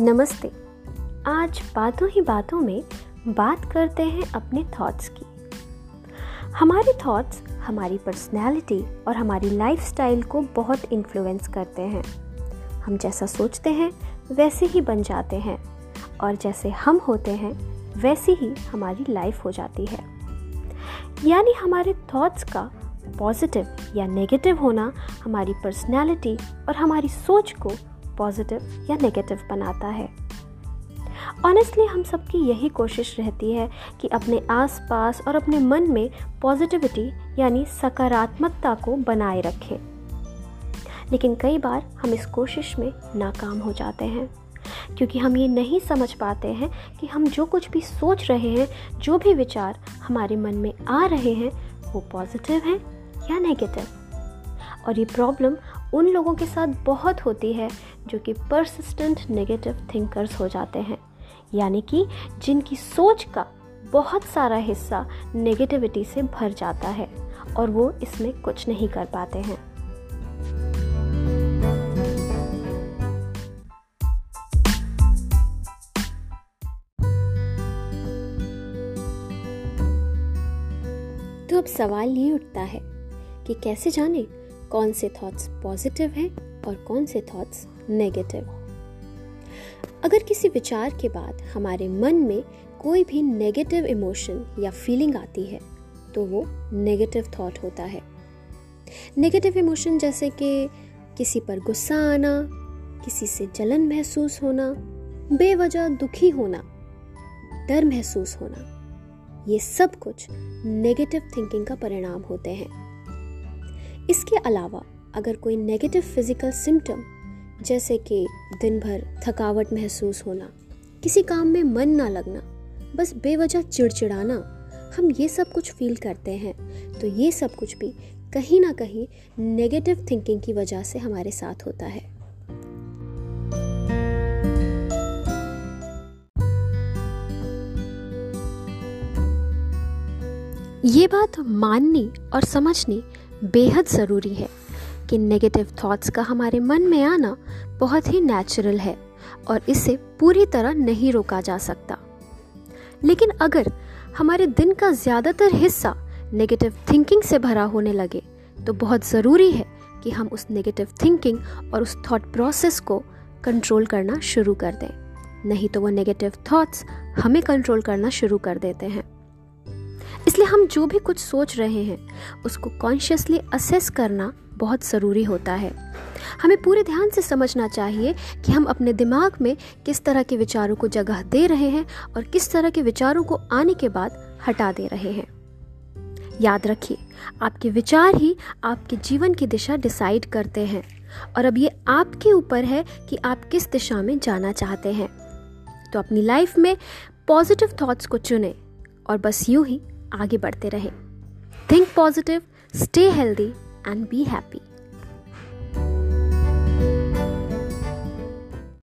नमस्ते। आज बातों ही बातों में बात करते हैं अपने थॉट्स की। हमारे थॉट्स हमारी पर्सनैलिटी और हमारी लाइफस्टाइल को बहुत इन्फ्लुएंस करते हैं। हम जैसा सोचते हैं, वैसे ही बन जाते हैं और जैसे हम होते हैं, वैसी ही हमारी लाइफ हो जाती है। यानी हमारे थॉट्स का पॉजिटिव या नेगेटिव होना हमारी पर्सनैलिटी और हमारी सोच को पॉजिटिव या नेगेटिव बनाता है। ऑनेस्टली हम सबकी यही कोशिश रहती है कि अपने आसपास और अपने मन में पॉजिटिविटी यानी सकारात्मकता को बनाए रखें। लेकिन कई बार हम इस कोशिश में नाकाम हो जाते हैं, क्योंकि हम ये नहीं समझ पाते हैं कि हम जो कुछ भी सोच रहे हैं, जो भी विचार हमारे मन में आ रहे हैं, वो पॉजिटिव हैं या नेगेटिव और ये प्रॉब्लम उन लोगों के साथ बहुत होती है जो कि परसिस्टेंट नेगेटिव थिंकर्स हो जाते हैं। यानी कि जिनकी सोच का बहुत सारा हिस्सा नेगेटिविटी से भर जाता है और वो इसमें कुछ नहीं कर पाते हैं। तो अब सवाल ये उठता है कि कैसे जाने कौन से थॉट्स पॉजिटिव हैं और कौन से थॉट्स नेगेटिव अगर किसी विचार के बाद हमारे मन में कोई भी नेगेटिव इमोशन या फीलिंग आती है तो वो नेगेटिव थॉट होता है। नेगेटिव इमोशन जैसे कि किसी पर गुस्सा आना, किसी से जलन महसूस होना, बेवजह दुखी होना, डर महसूस होना, ये सब कुछ नेगेटिव थिंकिंग का परिणाम होते हैं। इसके अलावा अगर कोई नेगेटिव फ़िज़िकल सिम्टम जैसे कि दिन भर थकावट महसूस होना, किसी काम में मन ना लगना, बस बेवजह चिड़चिड़ाना, हम ये सब कुछ फील करते हैं तो ये सब कुछ भी कहीं ना कहीं नेगेटिव थिंकिंग की वजह से हमारे साथ होता है। ये बात माननी और समझनी बेहद ज़रूरी है। कि नेगेटिव थॉट्स का हमारे मन में आना बहुत ही नेचुरल है और इसे पूरी तरह नहीं रोका जा सकता। लेकिन अगर हमारे दिन का ज़्यादातर हिस्सा नेगेटिव थिंकिंग से भरा होने लगे तो बहुत ज़रूरी है कि हम उस नेगेटिव थिंकिंग और उस थॉट प्रोसेस को कंट्रोल करना शुरू कर दें। नहीं तो वो नेगेटिव थॉट्स हमें कंट्रोल करना शुरू कर देते हैं। इसलिए हम जो भी कुछ सोच रहे हैं, उसको कॉन्शियसली असेस करना बहुत ज़रूरी होता है। हमें पूरे ध्यान से समझना चाहिए कि हम अपने दिमाग में किस तरह के विचारों को जगह दे रहे हैं और किस तरह के विचारों को आने के बाद हटा दे रहे हैं। याद रखिए, आपके विचार ही आपके जीवन की दिशा डिसाइड करते हैं और अब ये आपके ऊपर है कि आप किस दिशा में जाना चाहते हैं। तो अपनी लाइफ में पॉजिटिव थॉट्स को चुने और बस यूँ ही आगे बढ़ते रहें। Think positive, stay healthy and be happy.